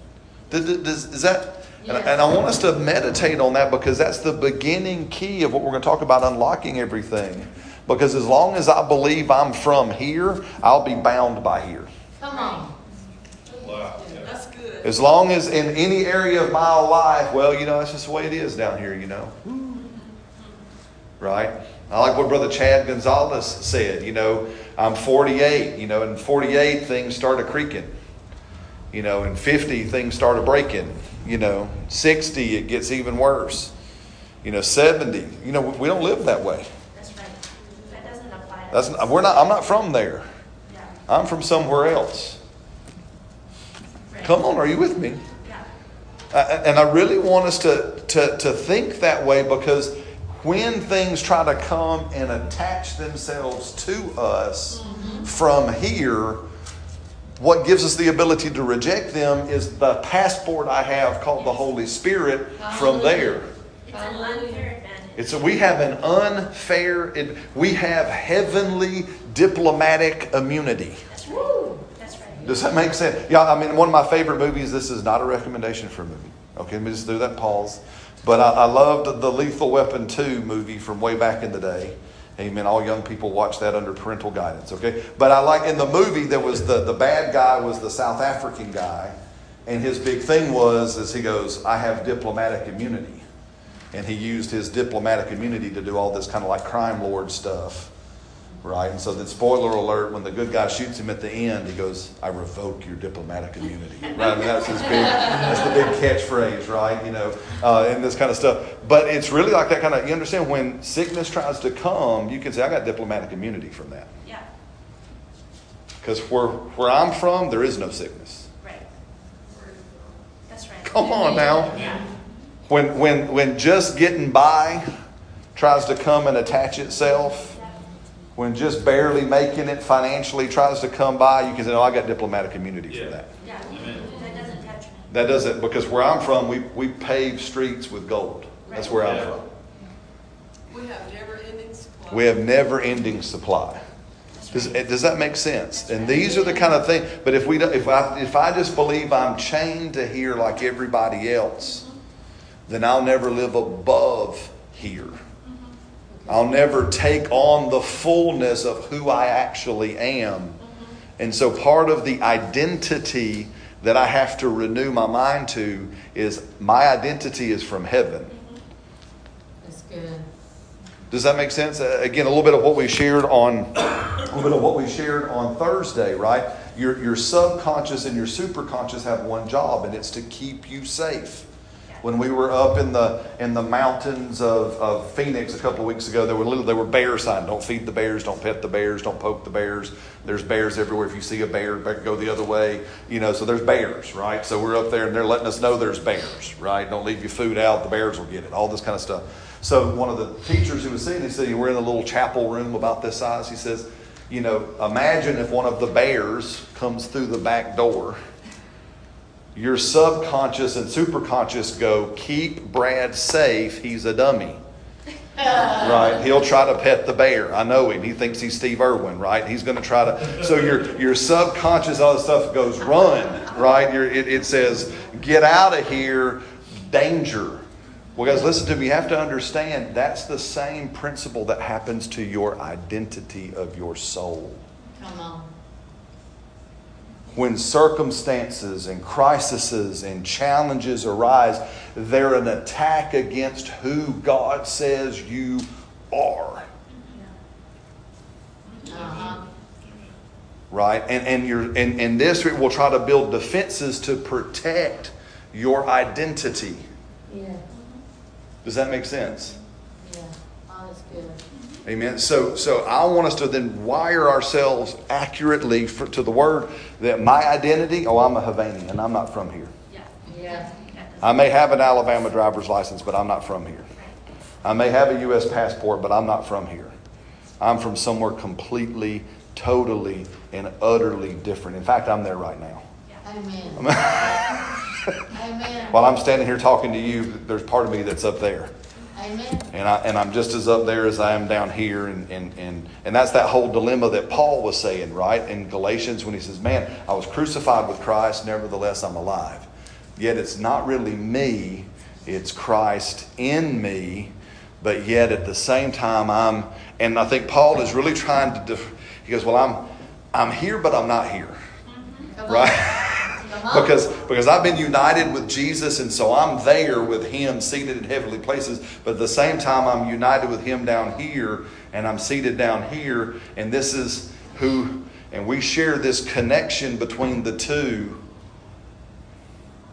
Does, does- is that? And, and I want us to meditate on that because that's the beginning key of what we're going to talk about unlocking everything. Because as long as I believe I'm from here, I'll be bound by here. Come on. That's good. As long as in any area of my life, well, you know, that's just the way it is down here, you know. Right? I like what Brother Chad Gonzales said. You know, I'm 48, you know, and 48 things start started creaking. You know, and 50 things start started breaking. You know, 60 it gets even worse. You know, 70. You know, we don't live that way. That's right. That doesn't apply to That's we're not. I'm not from there. Yeah. I'm from somewhere else. Right. Come on, are you with me? Yeah. Uh, and I really want us to, to, to think that way because when things try to come and attach themselves to us from here, what gives us the ability to reject them is the passport I have called the Holy Spirit from there. It's an unfair advantage. It's a, we have an unfair, it, we have heavenly diplomatic immunity. That's right. That's right. Does that make sense? Yeah, I mean, one of my favorite movies, this is not a recommendation for a movie. Okay, let me just do that pause. But I, I loved the Lethal Weapon 2 movie from way back in the day. Amen. All young people watch that under parental guidance, okay? But I like in the movie there was the, the bad guy was the South African guy, and his big thing was as he goes, I have diplomatic immunity. And he used his diplomatic immunity to do all this kind of like crime lord stuff. Right? And so then spoiler alert, when the good guy shoots him at the end, he goes, I revoke your diplomatic immunity. Right? I mean that's his big that's the big catchphrase, right? You know, uh, and this kind of stuff. But it's really like that kind of you understand when sickness tries to come, you can say, I got diplomatic immunity from that. Yeah. Because where where I'm from, there is no sickness. Right. That's right. Come on now. Yeah. When when when just getting by tries to come and attach itself, when just barely making it financially tries to come by, you can say, oh, I got diplomatic immunity for that." Yeah. That doesn't touch me. That doesn't because where I'm from, we we pave streets with gold. That's where I'm from. We have never-ending supply. We have never-ending supply. Does, does that make sense? And these are the kind of things. But if we don't, if I if I just believe I'm chained to here like everybody else, then I'll never live above here. I'll never take on the fullness of who I actually am. And so part of the identity that I have to renew my mind to is my identity is from heaven. That's good. Does that make sense? Uh, again, a little bit of what we shared on a little bit of what we shared on Thursday, right? Your your subconscious and your superconscious have one job, and it's to keep you safe. When we were up in the in the mountains of, of Phoenix a couple of weeks ago, there were little there were bear signs. Don't feed the bears, don't pet the bears, don't poke the bears. There's bears everywhere. If you see a bear, go the other way. You know, so there's bears, right? So we're up there and they're letting us know there's bears, right? Don't leave your food out, the bears will get it. All this kind of stuff. So one of the teachers who was sitting, he said, we're in a little chapel room about this size. He says, you know, imagine if one of the bears comes through the back door your subconscious and superconscious go, keep Brad safe. He's a dummy. right? He'll try to pet the bear. I know him. He thinks he's Steve Irwin, right? He's going to try to. So your your subconscious, all this stuff goes run, right? Your, it, it says, get out of here, danger. Well, guys, listen to me. You have to understand that's the same principle that happens to your identity of your soul Come on. When circumstances and crises and challenges arise, they're an attack against who God says you are. Uh-huh. Right? And and you're and, and this will try to build defenses to protect your identity. Does that make sense? Yeah. Oh, that's good. Amen. So, so I want us to then wire ourselves accurately for, to the word that my identity. Oh, I'm a Havanian, and I'm not from here. Yeah. Yeah. I may have an Alabama driver's license, but I'm not from here. I may have a U.S. passport, but I'm not from here. I'm from somewhere completely, totally, and utterly different. In fact, I'm there right now. Amen. Amen. While I'm standing here talking to you, there's part of me that's up there. Amen. And, I, and I'm just as up there as I am down here. And, and, and, and that's that whole dilemma that Paul was saying, right? In Galatians, when he says, Man, I was crucified with Christ, nevertheless I'm alive. Yet it's not really me, it's Christ in me. But yet at the same time, I'm, and I think Paul is really trying to, def- he goes, Well, I'm, I'm here, but I'm not here. Mm-hmm. On. Right? Come on. because because I've been united with Jesus and so I'm there with him seated in heavenly places but at the same time I'm united with him down here and I'm seated down here and this is who and we share this connection between the two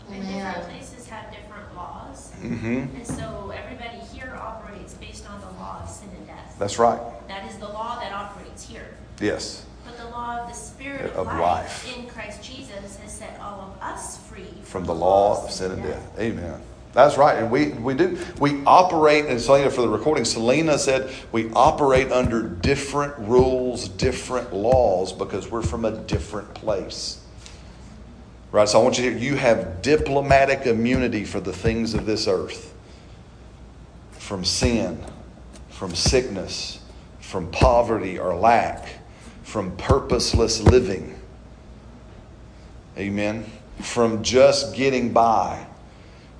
And Amen. different places have different laws. mm-hmm. And so everybody here operates based on the law of sin and death. that's right That is the law that operates here. yes But the law of the Spirit Of of, life, life. in Christ Jesus has set all of us free from the law of sin and death. Amen. That's right and we we do. We operate and Selena for the recording Selena said we operate under different rules different laws because we're from a different place. Right, so I want you to hear you have diplomatic immunity for the things of this earth. From sin, from sickness, from poverty or lack, from purposeless living. Amen. From just getting by,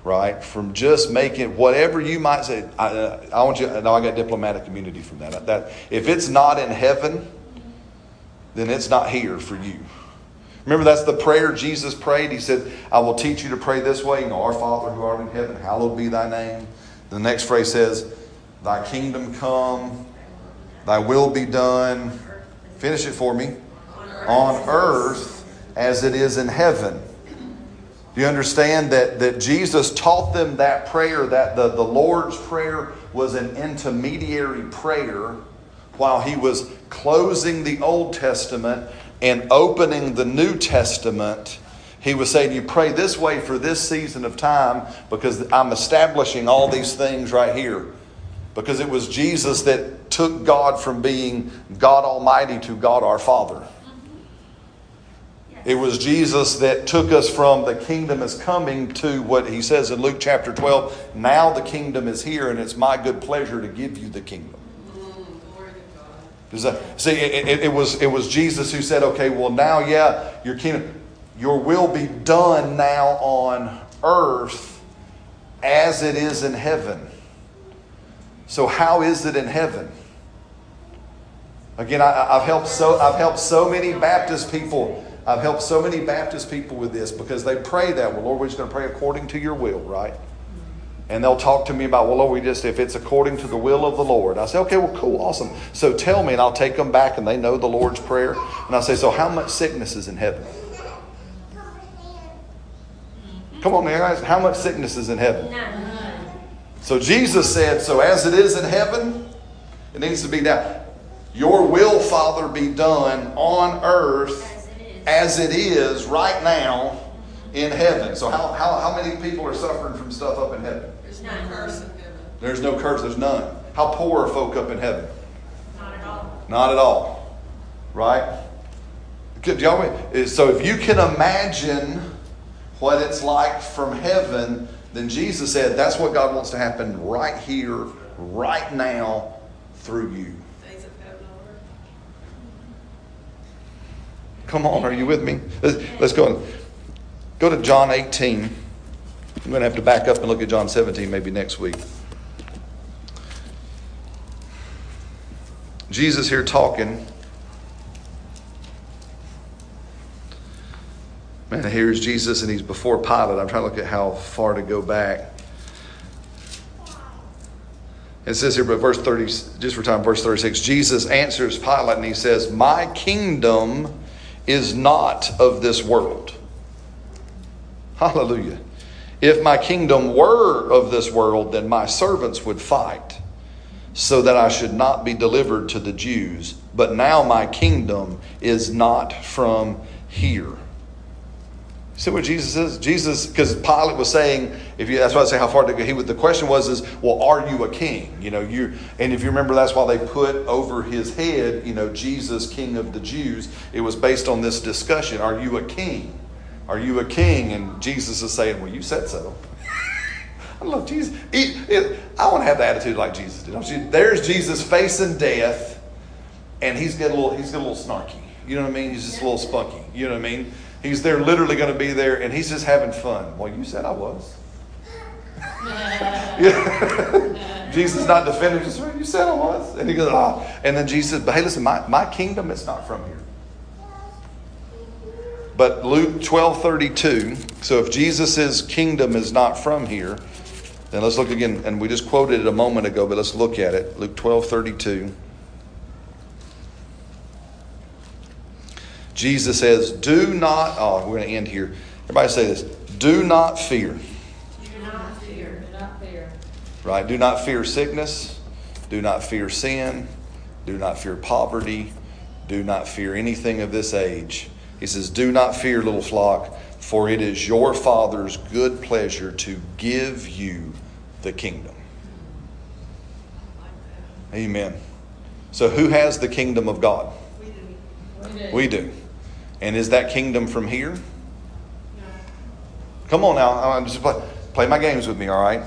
right? From just making whatever you might say. I, uh, I want you. Now I got diplomatic immunity from that. That if it's not in heaven, then it's not here for you. Remember, that's the prayer Jesus prayed. He said, I will teach you to pray this way. You know, Our Father who art in heaven, hallowed be thy name. The next phrase says, Thy kingdom come, thy will be done. Finish it for me. On earth as it is in heaven. Do you understand that, that Jesus taught them that prayer, that the, the Lord's Prayer was an intermediary prayer while he was closing the Old Testament and opening the New Testament? He was saying, You pray this way for this season of time because I'm establishing all these things right here. Because it was Jesus that took God from being God Almighty to God our Father. It was Jesus that took us from the kingdom is coming to what he says in Luke chapter 12 now the kingdom is here and it's my good pleasure to give you the kingdom. That, see, it, it, it was, it was Jesus who said, okay, well, now, yeah, your kingdom, your will be done now on earth as it is in heaven. So, how is it in heaven? Again, I, I've helped so I've helped so many Baptist people. I've helped so many Baptist people with this because they pray that, well, Lord, we're just going to pray according to your will, right? And they'll talk to me about, well, Lord, we just, if it's according to the will of the Lord. I say, okay, well, cool, awesome. So tell me, and I'll take them back, and they know the Lord's Prayer. And I say, so how much sickness is in heaven? Come on, man, guys. How much sickness is in heaven? None. So Jesus said, So as it is in heaven, it needs to be down. Your will, Father, be done on earth As it is. as it is right now in heaven. So how, how, how many people are suffering from stuff up in heaven? There's no curse in heaven. There's no curse, there's none. How poor are folk up in heaven? Not at all. Not at all. Right? So if you can imagine what it's like from heaven, then Jesus said that's what God wants to happen right here, right now, through you. Things of heaven on earth. Come on, are you with me? Let's, go. Go to John 18. I'm going to have to back up and look at John 17 maybe next week. Jesus here talking. Man, here's Jesus and he's before Pilate. I'm trying to look at how far to go back. It says here, but verse 30, just for time, verse 36, Jesus answers Pilate and he says, My kingdom is not of this world. Hallelujah. If my kingdom were of this world, then my servants would fight, so that I should not be delivered to the Jews. But now my kingdom is not from here. See what Jesus says? Jesus, because Pilate was saying, if you, that's why I say how far to go. He, the question was, is, well, are you a king? You know, you, and if you remember, that's why they put over his head, you know, Jesus, King of the Jews. It was based on this discussion: Are you a king? Are you a king? And Jesus is saying, well, you said so. I love Jesus. He- it- I want to have the attitude like Jesus did. There's Jesus facing death, and he's got a little. He's got a little snarky. You know what I mean? He's just a little spunky. You know what I mean? He's there, literally going to be there, and he's just having fun. Well, you said I was. Jesus not defending. Just you said I was, and he goes, ah. And then Jesus says, "But hey, listen, my, my kingdom is not from here." But Luke twelve thirty two. So if Jesus' kingdom is not from here, then let's look again. And we just quoted it a moment ago, but let's look at it. Luke twelve thirty two. Jesus says, "Do not." Oh, we're going to end here. Everybody say this: Do not fear. Do not fear. Do not fear. Right? Do not fear sickness. Do not fear sin. Do not fear poverty. Do not fear anything of this age. He says, Do not fear, little flock, for it is your Father's good pleasure to give you the kingdom. Amen. So, who has the kingdom of God? We do. We do. Do. And is that kingdom from here? Come on now. I'm just play, play my games with me, all right?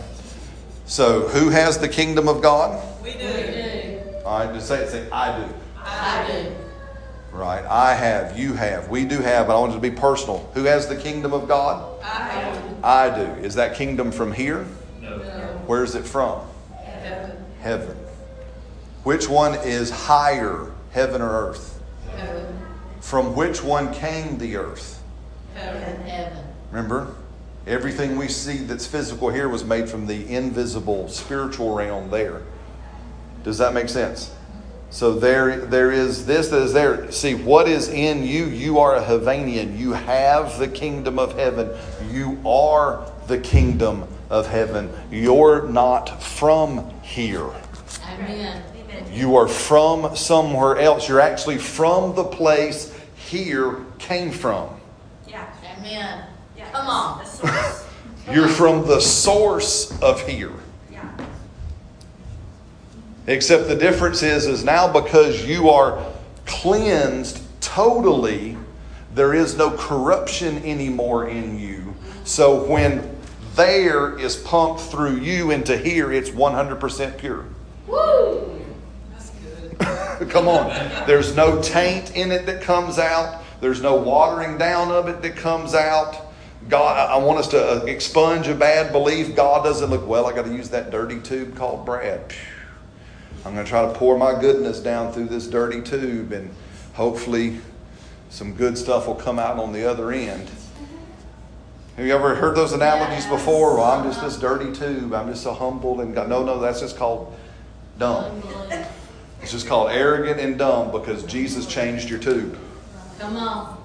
So, who has the kingdom of God? We We do. do. All right, just say it. Say, I do. I do. Right? I have. You have. We do have. But I want it to be personal. Who has the kingdom of God? I do. I do. Is that kingdom from here? No. Where is it from? Heaven. Heaven. Which one is higher, heaven or earth? From which one came the earth? Heaven. Heaven. Remember? Everything we see that's physical here was made from the invisible spiritual realm there. Does that make sense? So there, there is this that is there. See, what is in you? You are a Havanian. You have the kingdom of heaven. You are the kingdom of heaven. You're not from here. Amen. You are from somewhere else. You're actually from the place here came from. Yeah. Amen. Yeah. Come on. The source. You're from the source of here. Yeah. Except the difference is, is now because you are cleansed totally, there is no corruption anymore in you. So when there is pumped through you into here, it's 100% pure. Woo! Come on. There's no taint in it that comes out. There's no watering down of it that comes out. God, I want us to uh, expunge a bad belief. God doesn't look, well, I got to use that dirty tube called Brad. I'm going to try to pour my goodness down through this dirty tube and hopefully some good stuff will come out on the other end. Have you ever heard those analogies before? Well, I'm just this dirty tube. I'm just so humble and God. No, no, that's just called dumb. It's just called arrogant and dumb because Jesus changed your tube. Come on.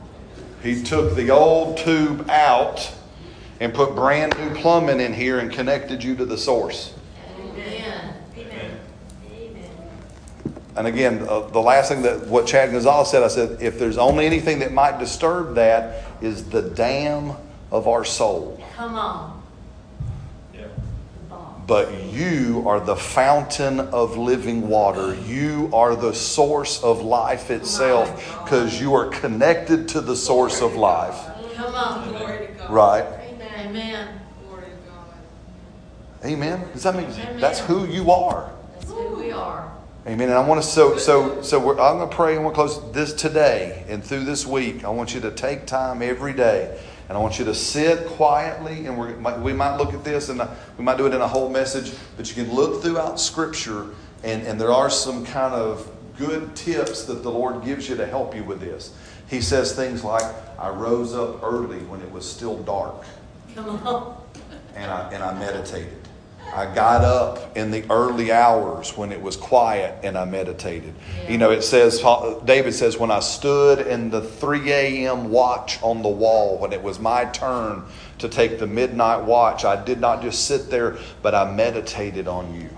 He took the old tube out and put brand new plumbing in here and connected you to the source. Amen. Amen. Amen. And again, uh, the last thing that what Chad Gonzales said, I said, if there's only anything that might disturb that is the dam of our soul. Come on. Bomb. But you are the fountain of living water. You are the source of life itself because you are connected to the source of life. Come on. Glory to God. Right? Amen. Glory to God. Amen. Does that mean that's who you are? That's who we are. Amen. And I want to so so so we're, I'm going to pray. and we'll close this today and through this week. I want you to take time every day, and I want you to sit quietly. And we might look at this, and uh, we might do it in a whole message. But you can look throughout Scripture, and and there are some kind of good tips that the Lord gives you to help you with this. He says things like, "I rose up early when it was still dark." Come on. and I, and I meditated. I got up in the early hours when it was quiet and I meditated. Yeah. You know, it says, David says, when I stood in the 3 a.m. watch on the wall, when it was my turn to take the midnight watch, I did not just sit there, but I meditated on you.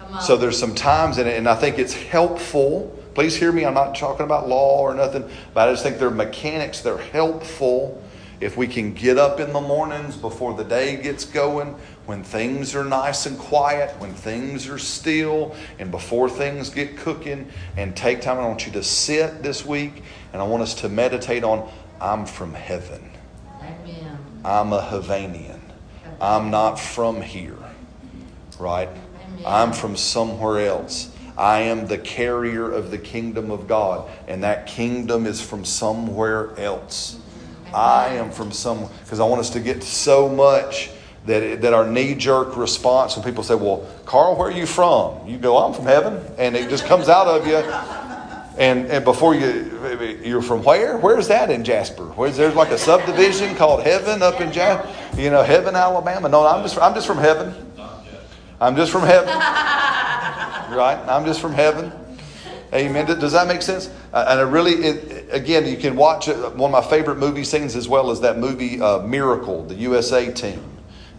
On. So there's some times in it, and I think it's helpful. Please hear me. I'm not talking about law or nothing, but I just think they're mechanics. They're helpful if we can get up in the mornings before the day gets going, when things are nice and quiet, when things are still, and before things get cooking, and take time. I want you to sit this week, and I want us to meditate on I'm from heaven. Amen. I'm a Havanian. I'm not from here, right? Amen. I'm from somewhere else. I am the carrier of the kingdom of God, and that kingdom is from somewhere else. I am from some because I want us to get so much that that our knee jerk response when people say, "Well, Carl, where are you from?" You go, "I'm from heaven," and it just comes out of you. And and before you you're from where? Where's that in Jasper? Where's there's like a subdivision called Heaven up in Jasper? You know, Heaven, Alabama. No, I'm just I'm just from heaven. I'm just from heaven. Right? I'm just from heaven. Amen. Does that make sense? Uh, and it really, it, again, you can watch it. One of my favorite movie scenes as well as that movie uh, Miracle, the USA team.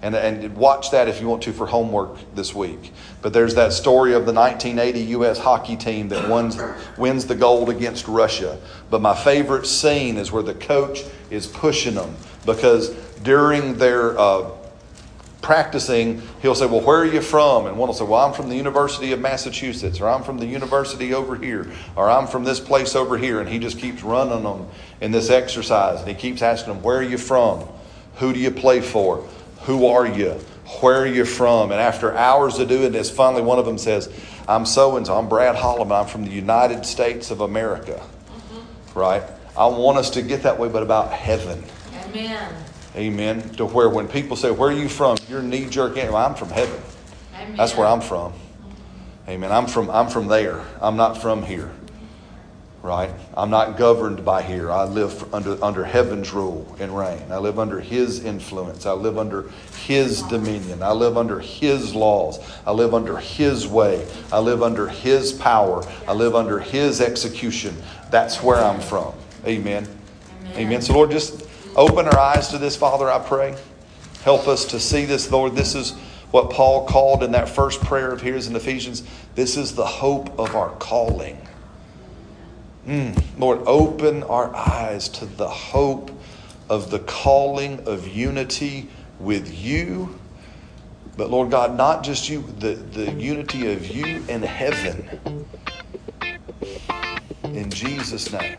And, and watch that if you want to for homework this week. But there's that story of the 1980 U.S. hockey team that wins, wins the gold against Russia. But my favorite scene is where the coach is pushing them because during their uh, practicing, he'll say, Well, where are you from? And one will say, Well, I'm from the University of Massachusetts, or I'm from the university over here, or I'm from this place over here. And he just keeps running them in this exercise. And he keeps asking them, Where are you from? Who do you play for? Who are you? Where are you from? And after hours of doing this, finally one of them says, I'm so and so. I'm Brad Holloman. I'm from the United States of America. Mm-hmm. Right? I want us to get that way, but about heaven. Amen. Amen. To where when people say, Where are you from? Your knee jerk, well, I'm from heaven. Amen. That's where I'm from. Amen. I'm from I'm from there. I'm not from here. Right? I'm not governed by here. I live under under heaven's rule and reign. I live under his influence. I live under his dominion. I live under his laws. I live under his way. I live under his power. I live under his execution. That's where I'm from. Amen. Amen. Amen. So Lord, just open our eyes to this, Father, I pray. Help us to see this, Lord. This is what Paul called in that first prayer of his in Ephesians. This is the hope of our calling. Mm, Lord, open our eyes to the hope of the calling of unity with you. But Lord God, not just you, the, the unity of you and heaven. In Jesus' name.